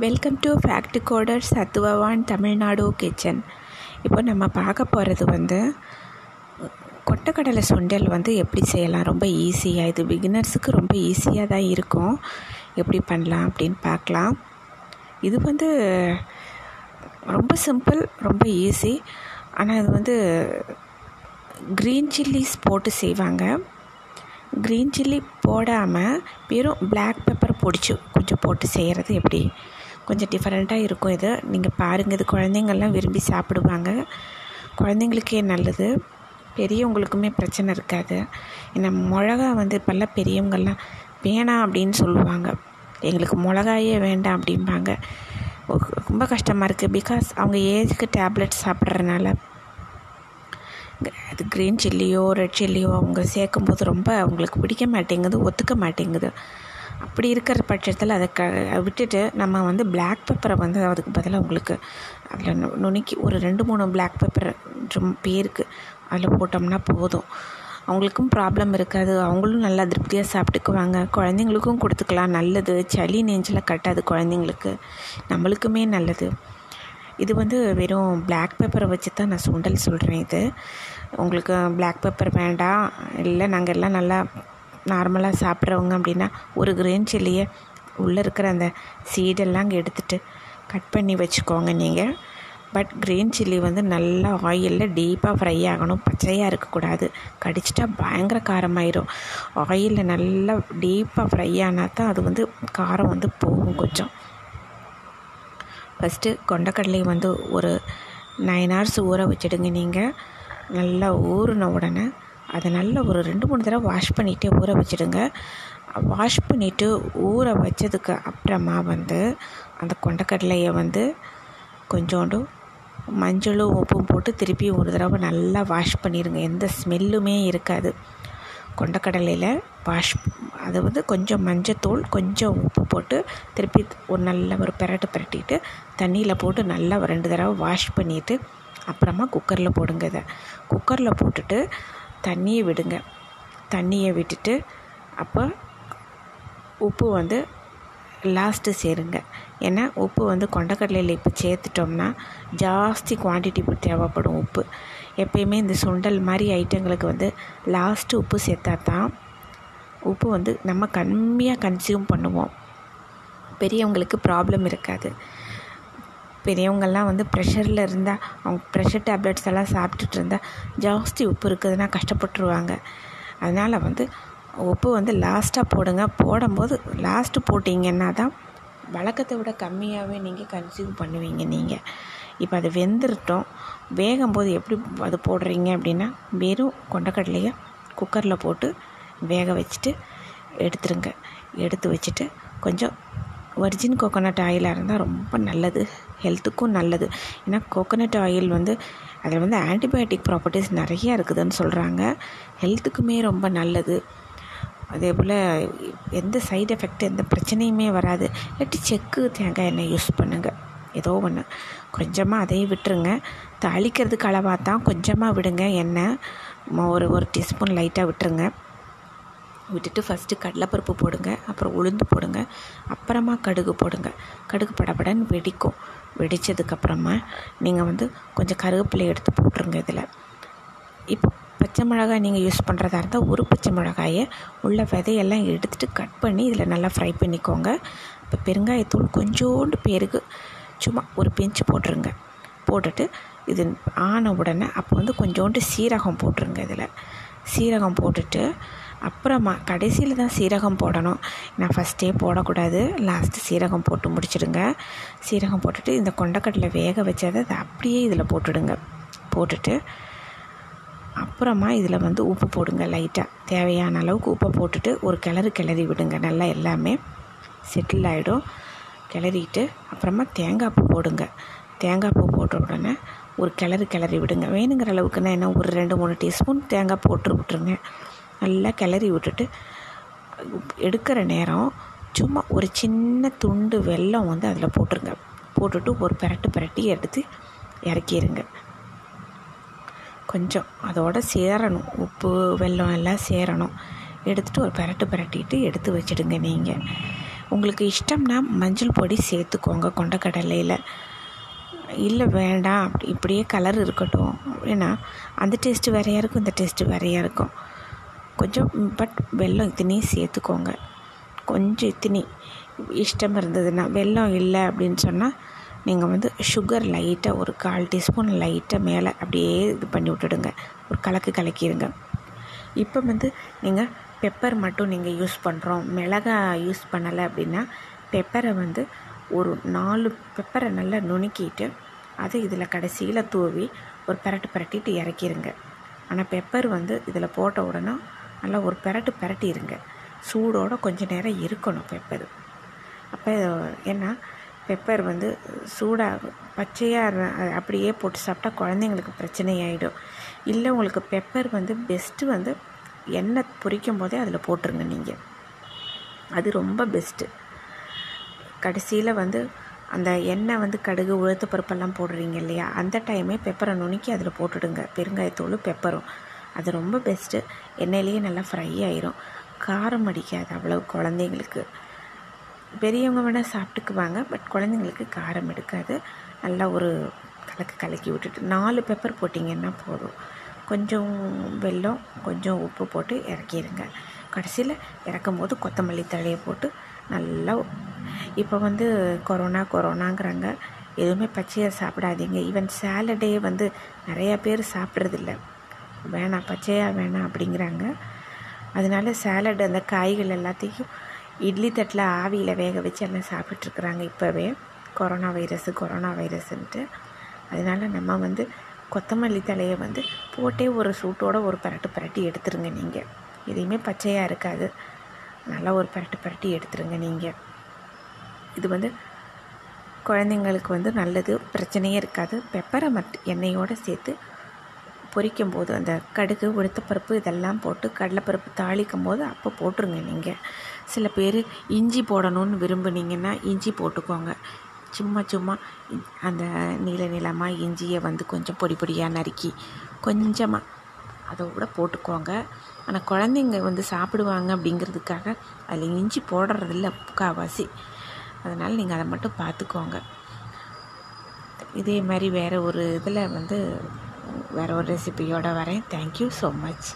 Welcome to fact coder சத்துவவான் Tamil Nadu kitchen இப்போ நம்ம பார்க்க போகிறது வந்து கொட்டக்கடலை சுண்டல் வந்து எப்படி செய்யலாம்? ரொம்ப ஈஸியாக இது பிகினர்ஸுக்கு ரொம்ப ஈஸியாக தான் இருக்கும். எப்படி பண்ணலாம் அப்படின்னு பார்க்கலாம். இது வந்து ரொம்ப சிம்பிள் ரொம்ப ஈஸி ஆனால் இது வந்து க்ரீன் சில்லிஸ் போட்டு செய்வாங்க. க்ரீன் சில்லி போடாமல் வெறும் பிளாக் பெப்பர் பொடிச்சு கொஞ்சம் போட்டு செய்கிறது எப்படி? கொஞ்சம் டிஃப்ரெண்ட்டாக இருக்கும் இது. நீங்கள் பாருங்கள் இது குழந்தைங்கள்லாம் விரும்பி சாப்பிடுவாங்க. குழந்தைங்களுக்கே நல்லது. பெரியவங்களுக்குமே பிரச்சனை இருக்காது. ஏன்னா மிளகா வந்து இப்போல்லாம் பெரியவங்கள்லாம் வேணாம் அப்படின்னு சொல்லுவாங்க. எங்களுக்கு மிளகாயே வேண்டாம் அப்படிம்பாங்க. ரொம்ப கஷ்டமாக இருக்குது பிகாஸ் அவங்க ஏஜுக்கு டேப்லெட் சாப்பிட்றதுனால. அது க்ரீன் சில்லியோ ரெட் சில்லியோ அவங்க சேர்க்கும்போது ரொம்ப அவங்களுக்கு பிடிக்க மாட்டேங்குது ஒத்துக்க மாட்டேங்குது. அப்படி இருக்கிற பட்சத்தில் அதை க விட்டுட்டு நம்ம வந்து பிளாக் பெப்பரை வந்து அதுக்கு பதிலாக உங்களுக்கு அதில் நு நுணுக்கி ஒரு ரெண்டு மூணு பிளாக் பெப்பர் பேருக்கு அதில் போட்டோம்னா போதும். அவங்களுக்கும் ப்ராப்ளம் இருக்காது. அவங்களும் நல்லா திருப்தியாக சாப்பிட்டுக்குவாங்க. குழந்தைங்களுக்கும் கொடுத்துக்கலாம். நல்லது. சளி நெஞ்சில் கட்டாது குழந்தைங்களுக்கு. நம்மளுக்குமே நல்லது. இது வந்து வெறும் பிளாக் பேப்பரை வச்சு தான் நான் சுண்டல் சொல்கிறேன் இது. உங்களுக்கு பிளாக் பேப்பர் வேண்டாம். இல்லை நாங்கள் எல்லாம் நல்லா நார்மலாக சாப்பிட்றவங்க அப்படின்னா ஒரு கிரீன் சில்லியை உள்ளே இருக்கிற அந்த சீடெல்லாம் அங்கே எடுத்துகிட்டு கட் பண்ணி வச்சுக்கோங்க நீங்கள் பட் க்ரீன் சில்லி வந்து நல்லா ஆயிலில் டீப்பாக ஃப்ரை ஆகணும். பச்சையாக இருக்கக்கூடாது. கடிச்சிட்டா பயங்கர காரமாயிரும். ஆயிலில் நல்லா டீப்பாக ஃப்ரை ஆனால் தான் அது வந்து காரம் வந்து போகும் கொஞ்சம். ஃபஸ்ட்டு கொண்டக்கடலையை வந்து ஒரு நைன் ஹவர்ஸ் ஊற வச்சுடுங்க நீங்கள் நல்லா ஊறின உடனே அதை நல்லா ஒரு ரெண்டு மூணு தடவை வாஷ் பண்ணிவிட்டு ஊற வச்சுடுங்க. வாஷ் பண்ணிவிட்டு ஊற வச்சதுக்கு அப்புறமா வந்து அந்த கொண்டக்கடலையை வந்து கொஞ்சோண்டு மஞ்சளும் உப்பும் போட்டு திருப்பி ஒரு தடவை நல்லா வாஷ் பண்ணிடுங்க. எந்த ஸ்மெல்லுமே இருக்காது. கொண்டக்கடலையில் வாஷ் அது வந்து கொஞ்சம் மஞ்சத்தூள் கொஞ்சம் உப்பு போட்டு திருப்பி ஒரு நல்ல ஒரு பெரட்டு பெரட்டிட்டு தண்ணியில் போட்டு நல்லா ரெண்டு தடவை வாஷ் பண்ணிவிட்டு அப்புறமா குக்கரில் போடுங்க இதை. குக்கரில் போட்டுட்டு தண்ணியை விடுங்க. தண்ணியை விட்டுட்டு அப்போ உப்பு வந்து லாஸ்ட்டு சேருங்க. ஏன்னா உப்பு வந்து கொண்டக்கடலையில் இப்போ சேர்த்துட்டோம்னா ஜாஸ்தி குவான்டிட்டி தேவைப்படும் உப்பு. எப்பயுமே இந்த சுண்டல் மாதிரி ஐட்டங்களுக்கு வந்து லாஸ்ட்டு உப்பு சேர்த்தா தான் உப்பு வந்து நம்ம கம்மியாக கன்சியூம் பண்ணுவோம். பெரியவங்களுக்கு ப்ராப்ளம் இருக்காது. பெரியவங்கள்லாம் வந்து ப்ரெஷரில் இருந்தால் அவங்க ப்ரெஷர் டேப்லெட்ஸ் எல்லாம் சாப்பிட்டுட்டு இருந்தால் ஜாஸ்தி உப்பு இருக்குதுன்னா கஷ்டப்பட்டுருவாங்க. அதனால் வந்து உப்பு வந்து லாஸ்ட்டாக போடுங்க. போடும்போது லாஸ்ட்டு போட்டிங்கன்னா தான் வழக்கத்தை விட கம்மியாகவே நீங்கள் கன்சியூம் பண்ணுவீங்க நீங்கள் இப்போ அது வெந்துருட்டோம். வேகும்போது எப்படி அது போடுறீங்க அப்படின்னா வெறும் கொண்டக்கடலையை குக்கரில் போட்டு வேக வச்சுட்டு எடுத்துருங்க. எடுத்து வச்சுட்டு கொஞ்சம் ஒரிஜின் கோகோனட் ஆயிலாக இருந்தால் ரொம்ப நல்லது. ஹெல்த்துக்கும் நல்லது. ஏன்னா கோகோனட் ஆயில் வந்து அதில் வந்து ஆன்டிபயோட்டிக் ப்ராப்பர்ட்டிஸ் நிறையா இருக்குதுன்னு சொல்கிறாங்க ஹெல்த்துக்குமே ரொம்ப நல்லது. அதே போல் எந்த சைடு எஃபெக்ட் எந்த பிரச்சனையுமே வராது. இல்லாட்டி செக்கு தேங்காய் எண்ணெய் யூஸ் பண்ணுங்கள் ஏதோ ஒன்று கொஞ்சமாக அதையும் விட்டுருங்க. தாளிக்கிறதுக்கு அளவாக தான் கொஞ்சமாக விடுங்க எண்ணெய். ஒரு ஒரு டீஸ்பூன் லைட்டாக விட்டுருங்க. விட்டுட்டு ஃபஸ்ட்டு கடலைப்பருப்பு போடுங்க அப்புறம் உளுந்து போடுங்க அப்புறமா கடுகு போடுங்க. கடுகு படபடன்னு வெடிக்கும். வெடித்ததுக்கப்புறமா நீங்கள் வந்து கொஞ்சம் கருவேப்பிலை எடுத்து போட்டுருங்க இதில். இப்போ பச்சை மிளகாய் நீங்கள் யூஸ் பண்ணுறதா இருந்தால் ஒரு பச்சை மிளகாயை உள்ள விதையெல்லாம் எடுத்துகிட்டு கட் பண்ணி இதில் நல்லா ஃப்ரை பண்ணிக்கோங்க. இப்போ பெருங்காயத்தூள் கொஞ்சோண்டு பேருக்கு சும்மா ஒரு பிஞ்சு போட்டுருங்க. போட்டுட்டு இது ஆன உடனே அப்போ வந்து கொஞ்சோண்டு சீரகம் போட்டுருங்க இதில். சீரகம் போட்டுட்டு அப்புறமா கடைசியில் தான் சீரகம் போடணும். நான் ஃபஸ்ட்டே போடக்கூடாது. லாஸ்ட்டு சீரகம் போட்டு முடிச்சிடுங்க. சீரகம் போட்டுட்டு இந்த கொண்டக்கடலை வேக வச்சதை அதை அப்படியே இதில் போட்டுடுங்க. போட்டுட்டு அப்புறமா இதில் வந்து உப்பு போடுங்க லைட்டாக தேவையான அளவுக்கு உப்பை போட்டுட்டு ஒரு கிளறு கிளறி விடுங்க. நல்லா எல்லாமே செட்டில் ஆகிடும் கிளறிட்டு அப்புறமா தேங்காய் பூ போடுங்க. தேங்காய் பூ போட்ட உடனே ஒரு கிளறு கிளறி விடுங்க. வேணுங்கிற அளவுக்குன்னா என்ன ஒரு ரெண்டு மூணு டீஸ்பூன் தேங்காய் போட்டு விட்டுருங்க. நல்லா கிளறி விட்டுட்டு எடுக்கிற நேரம் சும்மா ஒரு சின்ன துண்டு வெல்லம் வந்து அதில் போட்டுருங்க. போட்டுட்டு ஒரு பெரட்டு பெரட்டி எடுத்து இறக்கிடுங்க கொஞ்சம் அதோட சேரணும். உப்பு வெல்லம் எல்லாம் சேரணும். எடுத்துகிட்டு ஒரு பெரட்டு பெரட்டிட்டு எடுத்து வச்சிடுங்க நீங்கள் உங்களுக்கு இஷ்டம்னா மஞ்சள் பொடி சேர்த்துக்கோங்க கொண்டக்கடலையில். இல்லை வேண்டாம் அப்படி இப்படியே கலர் இருக்கட்டும். ஏன்னா அந்த டேஸ்ட்டு வேறையாக இருக்கும் இந்த டேஸ்ட்டு வேறையாக இருக்கும். கொஞ்சம் பட் வெல்லம் இத்தினையும் சேர்த்துக்கோங்க கொஞ்சம் இத்தினி இஷ்டம் இருந்ததுன்னா வெல்லம் இல்லை அப்படின்னு சொன்னால் நீங்கள் வந்து சுகர் லைட்டாக ஒரு கால் டீஸ்பூன் லைட்டாக மேலே அப்படியே இது பண்ணி விட்டுடுங்க. ஒரு கலக்கு கலக்கிடுங்க. இப்போ வந்து நீங்கள் பெப்பர் மட்டும் நீங்கள் யூஸ் பண்ணுறோம் மிளகா யூஸ் பண்ணலை அப்படின்னா பெப்பரை வந்து ஒரு நாலு பெப்பரை நல்லா நுணுக்கிட்டு அதை இதில் கடைசியில் தூவி ஒரு பரட்டு பரட்டிட்டு இறக்கிடுங்க. ஆனால் பெப்பர் வந்து இதில் போட்ட உடனே நல்லா ஒரு பெரட்டு பெரட்டிடுங்க சூடோடு கொஞ்சம் நேரம் இருக்கணும் பெப்பர். அப்போ ஏன்னா பெப்பர் வந்து சூடாக பச்சையாக அப்படியே போட்டு சாப்பிட்டா குழந்தைங்களுக்கு பிரச்சனையாயிடும். இல்லை உங்களுக்கு பெப்பர் வந்து பெஸ்ட்டு வந்து எண்ணெய் பொரிக்கும் போதே அதில் போட்டுருங்க நீங்கள் அது ரொம்ப பெஸ்ட்டு கடைசியில் வந்து அந்த எண்ணெய் வந்து கடுகு உளுத்து பருப்பெல்லாம் போடுறீங்க இல்லையா? அந்த டைமே பெப்பரை நுணுக்கி அதில் போட்டுடுங்க. பெருங்காயத்தூள் பெப்பரும். அது ரொம்ப பெஸ்ட்டு எண்ணெயிலேயே நல்லா ஃப்ரை ஆயிரும். காரம் அடிக்காது அவ்வளோ குழந்தைங்களுக்கு. பெரியவங்க வேணால் சாப்பிட்டுக்குவாங்க பட் குழந்தைங்களுக்கு காரம் எடுக்காது. நல்லா ஒரு கலக்கு கலக்கி விட்டுட்டு நாலு பெப்பர் போட்டிங்கன்னா போதும். கொஞ்சம் வெல்லம் கொஞ்சம் உப்பு போட்டு இறக்கிடுங்க கடைசியில் இறக்கும் போது கொத்தமல்லி தழையை போட்டு நல்லா இப்போ வந்து கொரோனா கொரோனாங்கிறாங்க எதுவுமே பச்சையாக சாப்பிடாதீங்க. ஈவன் சேலடே வந்து நிறையா பேர் சாப்பிட்றதில்ல. வேணாம் பச்சையாக வேணாம் அப்படிங்கிறாங்க. அதனால சேலட் அந்த காய்கள் எல்லாத்தையும் இட்லி தட்டில் ஆவியில் வேக வச்சு எல்லாம் சாப்பிட்ருக்குறாங்க இப்போவே. கொரோனா வைரஸு கொரோனா வைரஸ்ன்ட்டு. அதனால நம்ம வந்து கொத்தமல்லி தலையை வந்து போட்டே ஒரு சூட்டோட ஒரு பரட்டு பரட்டி எடுத்துருங்க நீங்கள் எதையுமே பச்சையாக இருக்காது. நல்லா ஒரு பரட்டு பரட்டி எடுத்துருங்க நீங்கள் இது வந்து குழந்தைங்களுக்கு வந்து நல்லது பிரச்சனையே இருக்காது. பெப்பரை மட் எண்ணெயோடு சேர்த்து பொரிக்கும் போது அந்த கடுகு உளுத்தப்பருப்பு இதெல்லாம் போட்டு கடலைப்பருப்பு தாளிக்கும் போது அப்போ போட்டுருங்க நீங்கள் சில பேர் இஞ்சி போடணும்னு விரும்புனீங்கன்னா இஞ்சி போட்டுக்கோங்க. சும்மா சும்மா அந்த நீல நீளமாக இஞ்சியை வந்து கொஞ்சம் பொடி பொடியாக நறுக்கி கொஞ்சமாக அதை கூட போட்டுக்கோங்க. ஆனால் குழந்தைங்க வந்து சாப்பிடுவாங்க அப்படிங்கிறதுக்காக அதில் இஞ்சி போடுறதில்ல முக்கால்வாசி அதனால் நீங்கள் அதை மட்டும் பார்த்துக்கோங்க இதே மாதிரி வேறு ஒரு இதில் வந்து வேறு ஒரு ரெசிபியோடு வரேன். Thank you so much